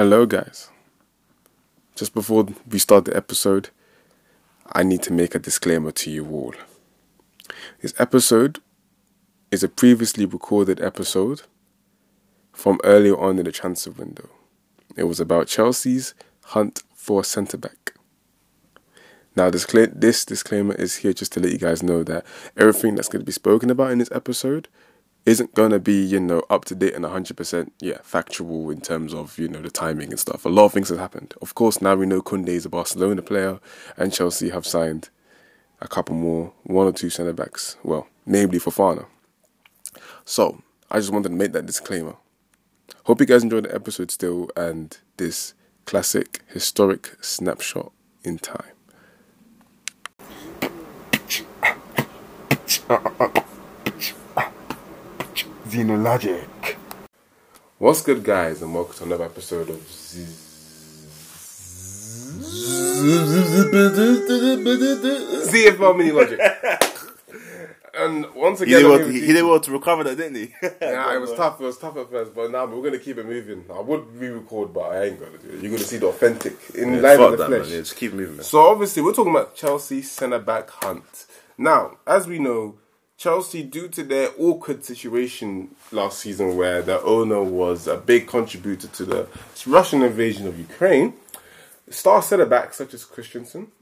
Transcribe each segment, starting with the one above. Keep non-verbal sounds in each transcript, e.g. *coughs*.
Hello, guys. Just before we start the episode, I need to make a disclaimer to you all. This episode is a previously recorded episode from earlier on in the transfer window. It was about Chelsea's hunt for centre back. Now, this, this disclaimer is here just to let you guys know that everything that's going to be spoken about in this episode isn't going to be, you know, up to date and 100%, yeah, factual in terms of, you know, the timing and stuff. A lot of things have happened. Of course, now we know Koundé is a Barcelona player and Chelsea have signed a couple more, one or two centre backs, well, namely Fofana. So, I just wanted to make that disclaimer. Hope you guys enjoyed the episode still and this classic historic snapshot in time. *laughs* Xenologic. What's good, guys, and welcome to another episode of ZFL Mini Logic. *laughs* And once again, he did, well, he, he did well to recover that, didn't he? *laughs* yeah, it was *laughs* tough. It was tough at first, but now we're gonna keep it moving. I would re-record, but I ain't gonna do it. You're gonna see the authentic in yeah, live in the that, flesh. Man. Yeah, just keep moving. Man. So obviously, we're talking about Chelsea centre back hunt. Now, as we know, Chelsea, due to their awkward situation last season where the owner was a big contributor to the Russian invasion of Ukraine, star centre backs such as Christensen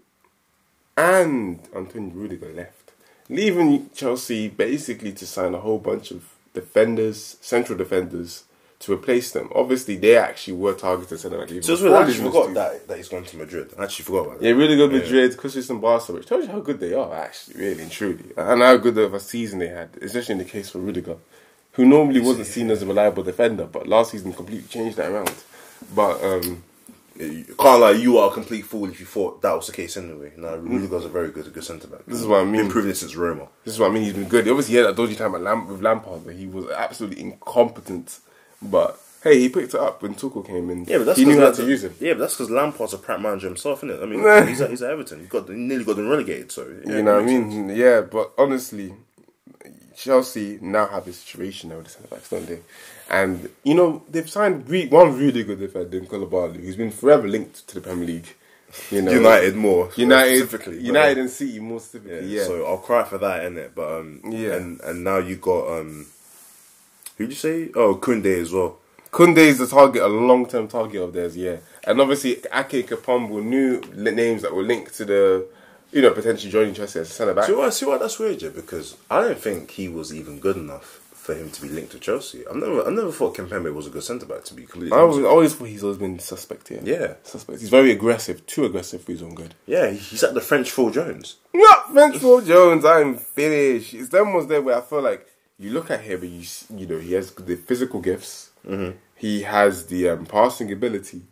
and Antonio Rudiger left, leaving Chelsea basically to sign a whole bunch of defenders, central defenders, to replace them. Obviously, they actually were targeted centre back. So I actually forgot that, that he's gone to Madrid. I actually forgot about that. Yeah, really good Madrid, yeah. Christensen, Barca, which tells you how good they are, actually, really and truly, and how good of a season they had, especially in the case for Rudiger, who normally wasn't seen as a reliable defender, but last season completely changed that around. But um, lie, you are a complete fool if you thought that was the case anyway. No, Rudiger's a very good, a good centre back. This is what I mean. Been proving it since Roma. This is what I mean. He's been good. Obviously, he had that dodgy time at Lamp- with Lampard, but he was absolutely incompetent. But hey, he picked it up when Tuchel came in. Yeah, but that's he knew how to use him. Yeah, but that's because Lampard's a prep manager himself, isn't it? I mean, *laughs* he's, at, he's at Everton. He got he nearly got them relegated. So yeah, you know what I mean? Sense. Yeah, but honestly, Chelsea now have a situation now with the centre backs, don't they? And you know they've signed re- one really good defender in Koulibaly, who's been forever linked to the Premier League. You know, United more United specifically, United and City more specifically. Yeah, yeah, So I'll cry for that, in it. But um, yeah, and and now you got um, who'd you say? Oh, Koundé as well. Koundé is the target, a long term target of theirs, yeah. And obviously, Ake Kimpembe, new names that were linked to the, you know, potentially joining Chelsea as a centre back. See why, see why that's weird, yeah? Because I don't think he was even good enough for him to be linked to Chelsea. I've never, I never thought Kimpembe was a good centre back. To be completely, I always, always thought he's always been suspect here. Yeah, suspect. He's very aggressive, too aggressive for his own good. Yeah, he's like the French Phil Jones. Not French Phil Jones. I'm finished. It's them was there where I feel like you look at him and you, you know, he has the physical gifts. Mm-hmm. He has the um, passing ability,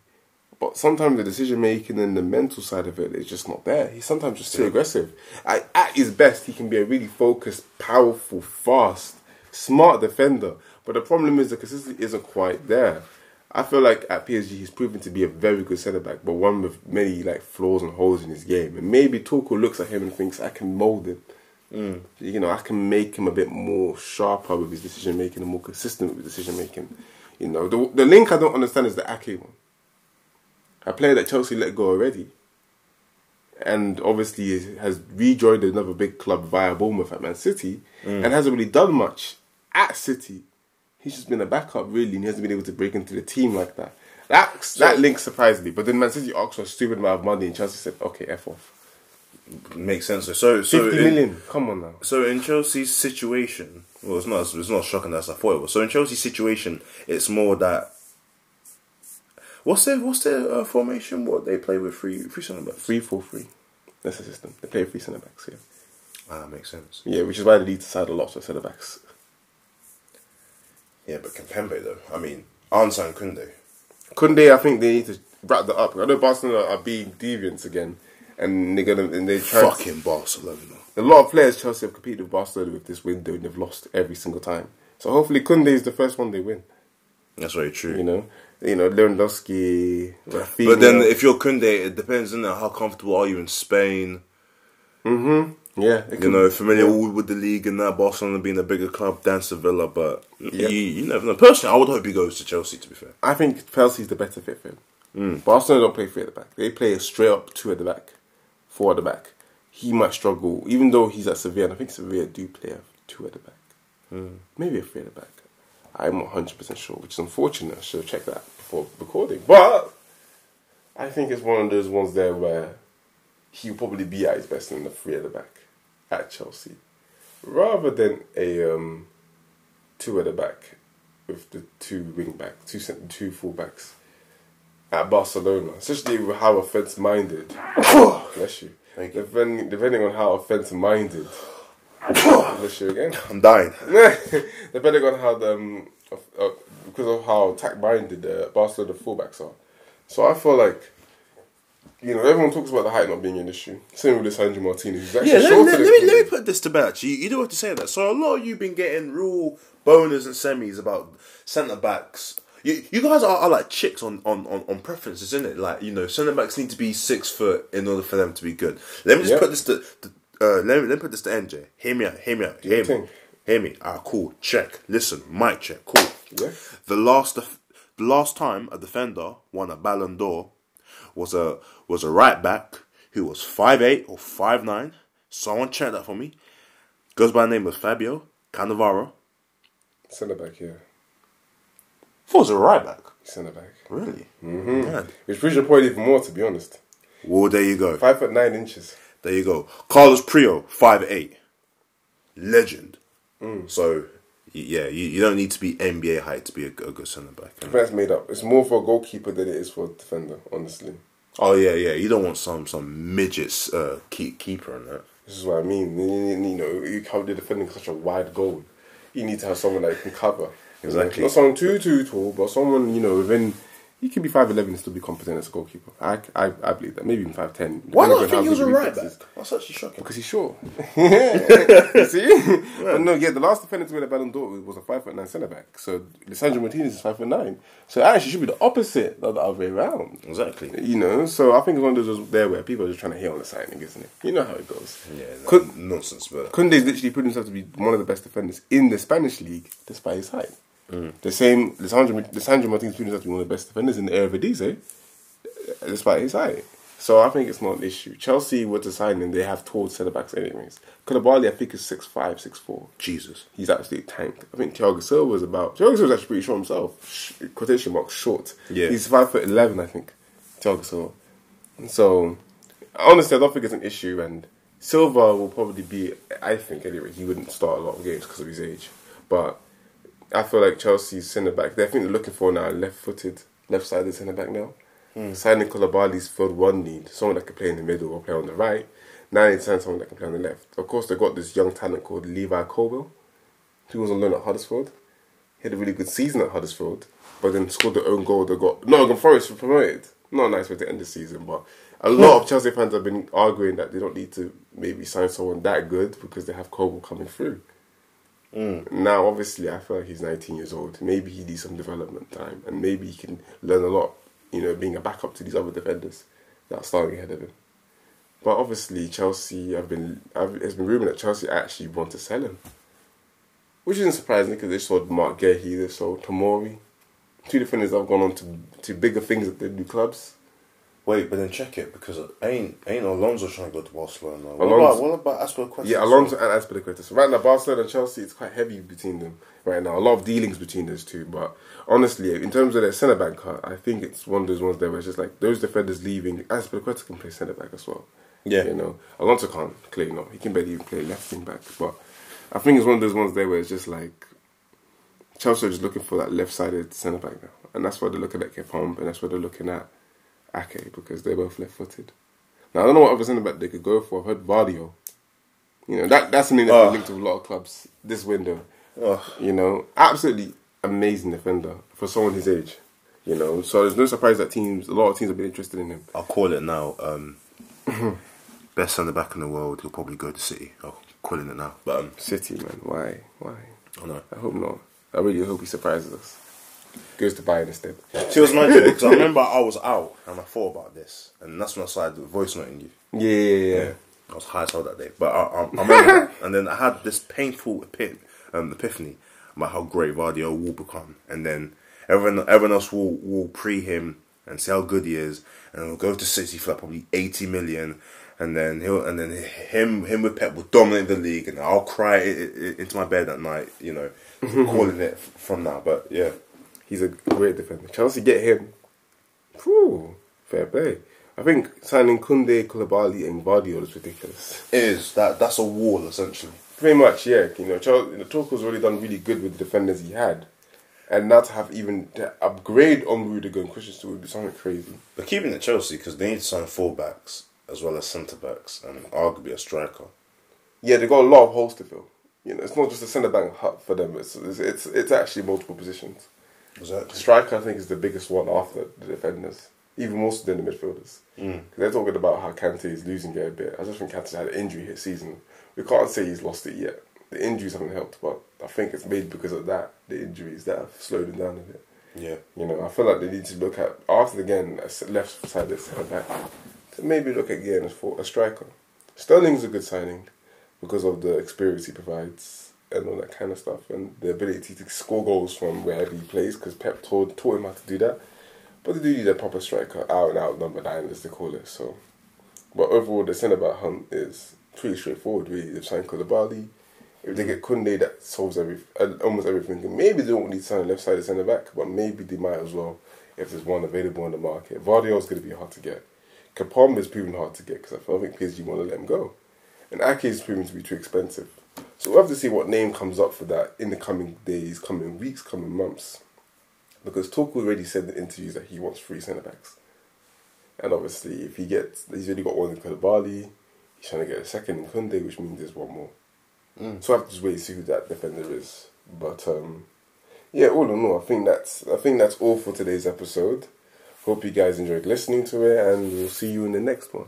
but sometimes the decision making and the mental side of it is just not there. He's sometimes just too yeah. aggressive. At, at his best, he can be a really focused, powerful, fast, smart defender. But the problem is the consistency isn't quite there. I feel like at PSG he's proven to be a very good centre back, but one with many like flaws and holes in his game. And maybe Tuchel looks at him and thinks I can mould him. Mm. You know, I can make him a bit more sharper with his decision making and more consistent with decision making. You know, the the link I don't understand is the Ake one. A player that Chelsea let go already, and obviously has rejoined another big club via Bournemouth at Man City, mm. and hasn't really done much at City. He's just been a backup really, and he hasn't been able to break into the team like that. That so, that link surprised me, but then Man City asked for a stupid amount of money, and Chelsea said, "Okay, f off." Makes sense. So, so fifty in, million. Come on now. So in Chelsea's situation, well, it's not it's not shocking as I thought it was. So in Chelsea's situation, it's more that. What's their what's their uh, formation? What they play with three three centre backs. Three four three. That's the system. They play three centre backs. Yeah. Ah, that makes sense. Yeah, which is why they need to side a lot of centre backs. Yeah, but Kimpembe though. I mean, Ansan Koundé. Koundé, I think they need to wrap that up. I know Barcelona are being deviants again, and they're gonna and they try fucking Barcelona. A lot of players Chelsea have competed with Barcelona with this window and they've lost every single time. So hopefully Koundé is the first one they win. That's very true. You know, you know Lewandowski, Raphinha. But then if you're Koundé, it depends on how comfortable are you in Spain. Mm-hmm. Yeah, You could- know, familiar yeah. with the league and that Barcelona being a bigger club than Sevilla, but Yeah. you, you never know. Personally, I would hope he goes to Chelsea. To be fair, I think Chelsea's the better fit for him. Barcelona don't play three at the back. They play a straight up two at the back, four at the back. He might struggle, even though he's at Sevilla. And I think Sevilla do play a two at the back, maybe a three at the back. I'm not hundred percent sure, which is unfortunate. I should have checked that before recording. But I think it's one of those ones there where he'll probably be at his best in the three at the back at Chelsea, rather than a um, two at the back with the two wing back, two two full backs at Barcelona, especially with how offense minded. *sighs* bless you. Thank you. Depending, depending on how offense minded. *sighs* bless you again. I'm dying. *laughs* depending on how the um, uh, uh, because of how attack minded the Barcelona fullbacks are. So I feel like. You know, everyone talks about the height not being an issue. Same with this Andrew Martinez. Yeah, let, let, let me, let me put this to bed. You, you do have to say that. So a lot of you've been getting real boners and semis about centre backs. You, you guys are, are like chicks on, on, on, on preferences, isn't it? Like you know, centre backs need to be six foot in order for them to be good. Let me just Yeah. put this to, to uh, let me let me put this to NJ. Hear me out. Hear me out. Hear me. Hear me. Ah, cool. Check. Listen. Mic check. Cool. Yeah. The last def- the last time a defender won a Ballon d'Or was a was a right back who was five eight or five nine. Someone check that for me. Goes by the name of Fabio Cannavaro. Centre back, yeah. Was a right back. Centre back. Really? Mm-hmm. Which proves your point even more, to be honest. Well, there you go. Five foot nine inches. There you go. Carlos Prio, five eight, legend. So yeah, you, you don't need to be NBA height to be a good centre back. That's made up. It's more for a goalkeeper than it is for a defender, honestly. Oh yeah, yeah. You don't want some some midgets uh, keep, keeper on that. This is what I mean. You, you- you know, you can't be defending such a wide goal. You need to have someone that can cover. You know, Exactly. Not someone too, too tall, but someone, you know, within. He can be 5'11 and still be competent as a goalkeeper. I, I, I believe that. Maybe even 5'10. Why depending not? I how think he was a right back. That's actually shocking. Because he's short. *laughs* *laughs* you see? But no, yeah, the last defender to win a Ballon d'Or was a five foot nine centre back. So Lisandro Martinez is five foot nine. So actually, should be the opposite, not the other way around. Exactly. You know, so I think it's one of those there where people are just trying to hit on the signing, isn't it? You know how it goes. Yeah, no, Could- nonsense, but Koundé's literally put himself to be one of the best defenders in the Spanish league, despite his height. The same, Lisandro, Lisandro Martinez himself to be one of the best defenders in the Eredivisie, uh, despite his height. So I think it's not an issue. Chelsea were to sign him, they have tall centre backs anyways. Koulibaly, I think, is 6'5", 6'4". Jesus. He's absolutely tanked. I think Thiago Silva was about. Thiago Silva's actually pretty short himself. Sh- quotation marks short. Yeah. He's five foot eleven, I think. Thiago Silva. So, honestly, I don't think it's an issue. And Silva will probably be. I think anyway, he wouldn't start a lot of games because of his age. But I feel like Chelsea's centre back. They think they're looking for now a left-footed, left-sided centre back now. Hmm. Signing Koulibaly's filled one need, someone that can play in the middle or play on the right. Now they sign someone that can play on the left. Of course, they got this young talent called Levi Colwill, who was on loan at Huddersfield. He had a really good season at Huddersfield, but then scored their own goal. They got Nottingham Forest were promoted. Not a nice way to end the season, but a lot of *laughs* Chelsea fans have been arguing that they don't need to maybe sign someone that good because they have Colwill coming through. Mm. Now, obviously, I feel like he's 19 years old. Maybe he needs some development time, and maybe he can learn a lot. You know, being a backup to these other defenders that are starting ahead of him. But obviously, Chelsea have been. I've, it's been rumored that Chelsea actually want to sell him, which isn't surprising because they sold Marc Guéhi, they sold Tomori, two defenders that have gone on to to bigger things at their new clubs. Wait, but then check it because ain't ain't Alonso trying to go to Barcelona? What Alonso- about what about Azpilicueta? Yeah, Alonso and Azpilicueta. So right now, Barcelona and Chelsea, it's quite heavy between them right now. A lot of dealings between those two. But honestly, in terms of their centre back cut, uh, I think it's one of those ones there where it's just like those defenders leaving. Azpilicueta can play centre back as well. Yeah. you know, Alonso can't clearly not. He can barely even play left wing back. But I think it's one of those ones there where it's just like Chelsea are just looking for that left sided centre back now, and that's why they're looking at Kimpembe, and that's why they're looking at Ake because they're both left footed. Now I don't know what other centre back they could go for. I've heard Gvardiol. You know that that's something that's Oh. linked to a lot of clubs this window. You know, absolutely amazing defender for someone his age. You know, so there's no surprise that teams, a lot of teams have been interested in him. I'll call it now. Um, *coughs* best centre back in the world. He'll probably go to City. I'm calling it now. But um, City, man, why, why? I know. I hope not. I really hope he surprises us. Goes to Bayern instead. It was my because I remember I was out and I thought about this, and that's when I started voice noting you. Yeah, yeah, yeah. I was high as hell that day. But I, I, I remember, *laughs* and then I had this painful epi- um, epiphany about how great Gvardiol will become, and then everyone everyone else will will pre him and see how good he is, and he'll go to City for like probably eighty million, and then he'll and then him him with Pep will dominate the league, and I'll cry i i into my bed at night, you know, *laughs* calling it from now. But yeah, He's a great defender. Chelsea get him. Whew, fair play. I think signing Koundé, Koulibaly, and Gvardiol is ridiculous. it is that that's a wall essentially. Pretty much, yeah. You know, Chelsea, you know, Tuchel's already done really good with the defenders he had, and now to have even to upgrade on Rudiger and Christensen would be something crazy. But keeping it Chelsea because they need to sign fullbacks as well as centre backs and arguably a striker. Yeah, they got a lot of holes to fill. You know, it's not just a centre back hut for them. It's, it's it's it's actually multiple positions. Exactly. Striker, I think, is the biggest one after the defenders, even more so than the midfielders. Mm. They're talking about how Kante is losing it a bit. I just think Kante's had an injury his season. We can't say he's lost it yet. The injuries haven't helped, but I think it's maybe because of that, the injuries that have slowed him down a bit. Yeah. You know, I feel like they need to look at after a s- left sided centre back to maybe look again for a striker. Sterling's a good signing because of the experience he provides and all that kind of stuff and the ability to score goals from wherever he plays because Pep taught, taught him how to do that. But they do need a proper striker, out and out number nine as they call it. So, but overall, the centre back hunt is pretty straightforward. Really, they've signed Koulibaly. If they get Koundé, that solves every uh, almost everything. And maybe they don't need to sign a left sided centre back, but maybe they might as well if there's one available on the market. Gvardiol is going to be hard to get. Kimpembe is proving hard to get because I think PSG want to let him go. And Ake is proving to be too expensive. So we'll have to see what name comes up for that in the coming days, coming weeks, coming months. Because Tuchel already said in interviews that he wants three centre backs. And obviously, if he gets, he's already got one in Koulibaly, he's trying to get a second in Koundé, which means there's one more. So I have to just wait and see who that defender is. But um, yeah, all in all, I think that's I think that's all for today's episode. Hope you guys enjoyed listening to it, and we'll see you in the next one.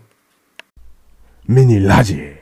Mini Laje.